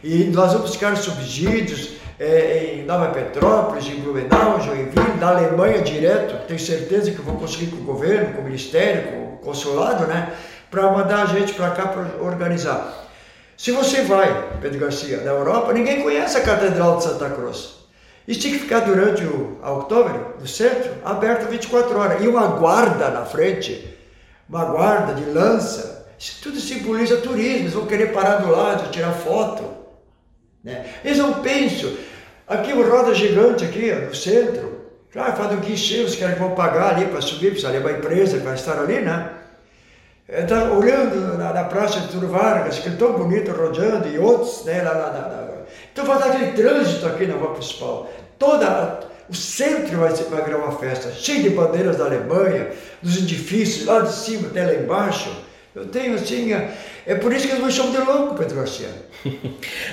E nós vamos buscar subsídios, é, em Nova Petrópolis, em Blumenau, Joinville, da Alemanha direto, tenho certeza que vou conseguir com o governo, com o ministério, com o consulado, né, para mandar a gente para cá para organizar. Se você vai, Pedro Garcia, na Europa, ninguém conhece a Catedral de Santa Cruz. Isso tinha que ficar durante o outubro, no centro, aberto 24 horas. E uma guarda na frente, uma guarda de lança. Isso tudo simboliza turismo. Eles vão querer parar do lado, tirar foto. Né? Eles não pensam. Aqui o roda gigante aqui no centro. Claro, faz do guichê, os caras vão pagar ali para subir, precisa levar a empresa vai estar ali, né? Está olhando na, na, praça de Túlio Vargas, que é tão bonito, rodeando, e outros, né? Lá, lá, lá, Então vai dar aquele trânsito aqui na rua principal. Toda, o centro vai, vai virar uma festa, cheio de bandeiras da Alemanha, dos edifícios, lá de cima até lá embaixo. Eu tenho assim, é, por isso que eles me chamam de louco, Pedro Garcia.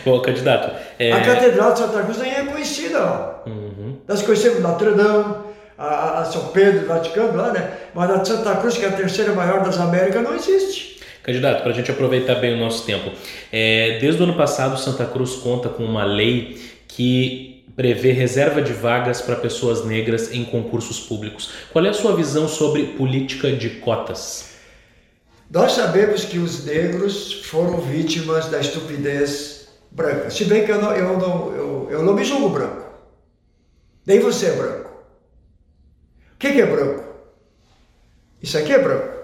Bom, candidato. É... A Catedral de Santa Cruz nem é conhecida, ó. Uhum. Nós conhecemos Notre Dame, a, a, São Pedro, Vaticano lá, né? Mas a de Santa Cruz, que é a terceira maior das Américas, não existe. Candidato, para a gente aproveitar bem o nosso tempo, é, desde o ano passado Santa Cruz conta com uma lei que prevê reserva de vagas para pessoas negras em concursos públicos. Qual é a sua visão sobre política de cotas? Nós sabemos que os negros foram vítimas da estupidez branca. Se bem que eu não, eu não, eu, eu não me julgo branco. Nem você é branco. O que, que é branco? Isso aqui é branco.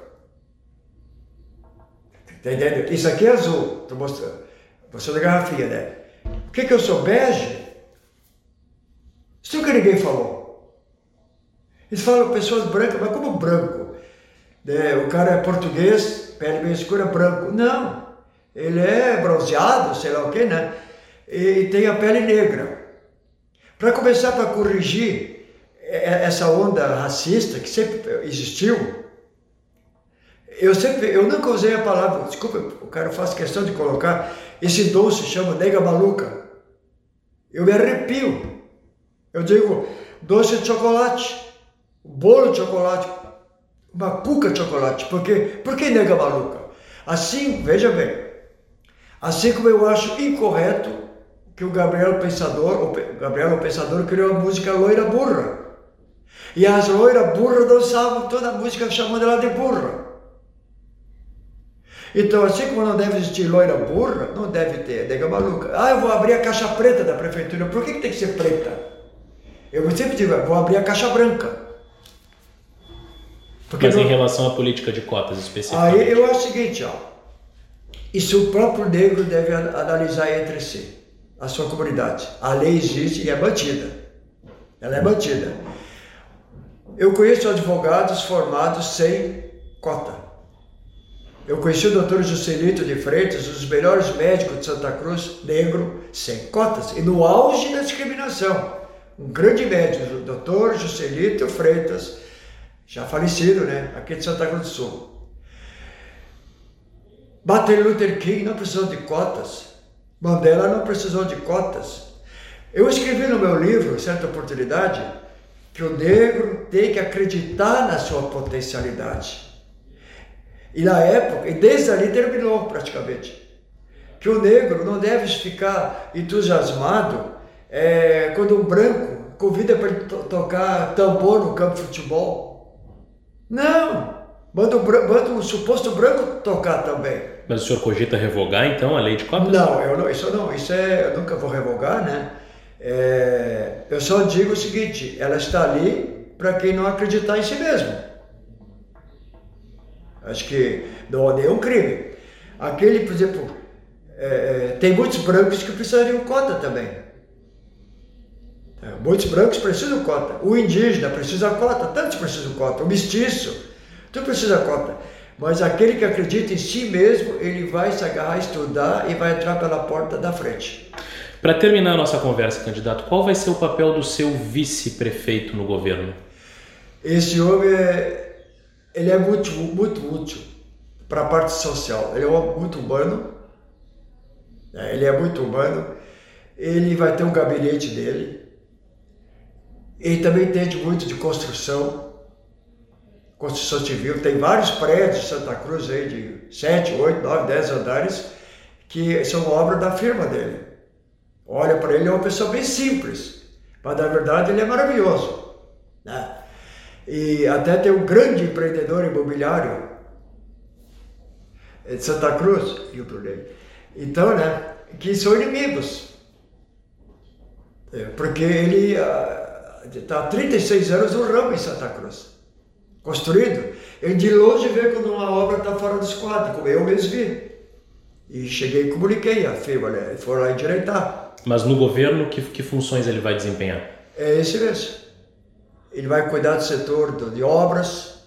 Tá entendendo? Isso aqui é azul. Estou mostrando. Mostrando a garrafinha, né? O que, que eu sou? Bege? Isso nunca ninguém falou. Eles falam pessoas brancas, mas como branco? O cara é português, pele bem escura, branco. Não, ele é bronzeado, sei lá o que, né? E tem a pele negra. Para começar, para corrigir essa onda racista que sempre existiu, eu sempre, eu nunca usei a palavra, desculpa, o cara faz questão de colocar, esse doce chama nega maluca. Eu me arrepio. Eu digo doce de chocolate, bolo de chocolate, uma cuca de chocolate. Porque, por que nega maluca? Assim, veja bem, assim como eu acho incorreto que o Gabriel Pensador, o Gabriel Pensador criou a música Loira Burra. E as loiras burras dançavam toda a música chamando ela de burra. Então, assim como não deve existir loira burra, não deve ter nega maluca. Ah, eu vou abrir a caixa preta da prefeitura. Por que, que tem que ser preta? Eu sempre digo, vou abrir a caixa branca. Porque Mas em relação à política de cotas especificamente? Aí eu acho o seguinte, ó. Isso o próprio negro deve analisar entre si, a sua comunidade. A lei existe e é mantida. Ela é mantida. Eu conheço advogados formados sem cota. Eu conheci o doutor Juscelito de Freitas, um dos melhores médicos de Santa Cruz, negro, sem cotas, e no auge da discriminação. Um grande médico, o doutor Juscelito Freitas, já falecido, né? Aqui de Santa Cruz do Sul. Martin Luther King não precisou de cotas. Mandela não precisou de cotas. Eu escrevi no meu livro, certa oportunidade, que o negro tem que acreditar na sua potencialidade. E na época, e desde ali terminou praticamente, que o negro não deve ficar entusiasmado é, quando um branco convida para tocar tambor no campo de futebol. Não! Manda o, manda o suposto branco tocar também. Mas o senhor cogita revogar então a lei de cotas? Não, eu não, isso não, isso é, eu nunca vou revogar, né? É, eu só digo o seguinte, ela está ali para quem não acreditar em si mesmo. Acho que não é um crime. Aquele, por exemplo, é, tem muitos brancos que precisariam cota também. É, muitos brancos precisam cota. O indígena precisa cota, tantos precisam cota. O mestiço, tu precisa cota. Mas aquele que acredita em si mesmo, ele vai se agarrar, estudar e vai entrar pela porta da frente. Para terminar a nossa conversa, candidato, qual vai ser o papel do seu vice-prefeito no governo? Esse homem é, ele é muito, muito útil para a parte social. Ele é muito humano, né? ele é muito humano. Ele vai ter um gabinete dele. Ele também entende muito de construção, construção civil. Tem vários prédios de Santa Cruz aí de 7, 8, 9, 10 andares que são obra da firma dele. Olha para ele, é uma pessoa bem simples, mas na verdade ele é maravilhoso. Né? E até tem um grande empreendedor imobiliário de Santa Cruz, Rio Brunei. Então, né, que são inimigos. É, porque ele está há 36 anos no ramo em Santa Cruz, construído. Ele de longe vê quando uma obra está fora do esquadro, como eu mesmo vi. E cheguei e comuniquei a firma, né? Foram lá endireitar. Mas no governo, que, que funções ele vai desempenhar? É esse mesmo. Ele vai cuidar do setor de obras,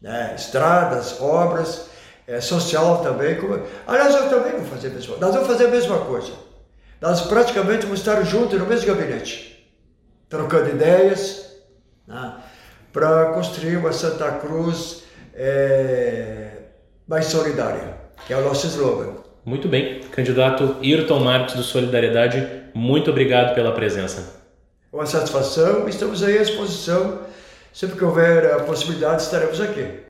né? estradas, obras, é, social também. Como... Aliás, eu também vou fazer a mesma coisa. Nós vamos fazer a mesma coisa. Nós praticamente vamos estar juntos no mesmo gabinete, trocando ideias, né? para construir uma Santa Cruz é, mais solidária, que é o nosso slogan. Muito bem. Candidato Ayrton Marques do Solidariedade, muito obrigado pela presença. Uma satisfação, estamos aí à disposição. Sempre que houver a possibilidade, estaremos aqui.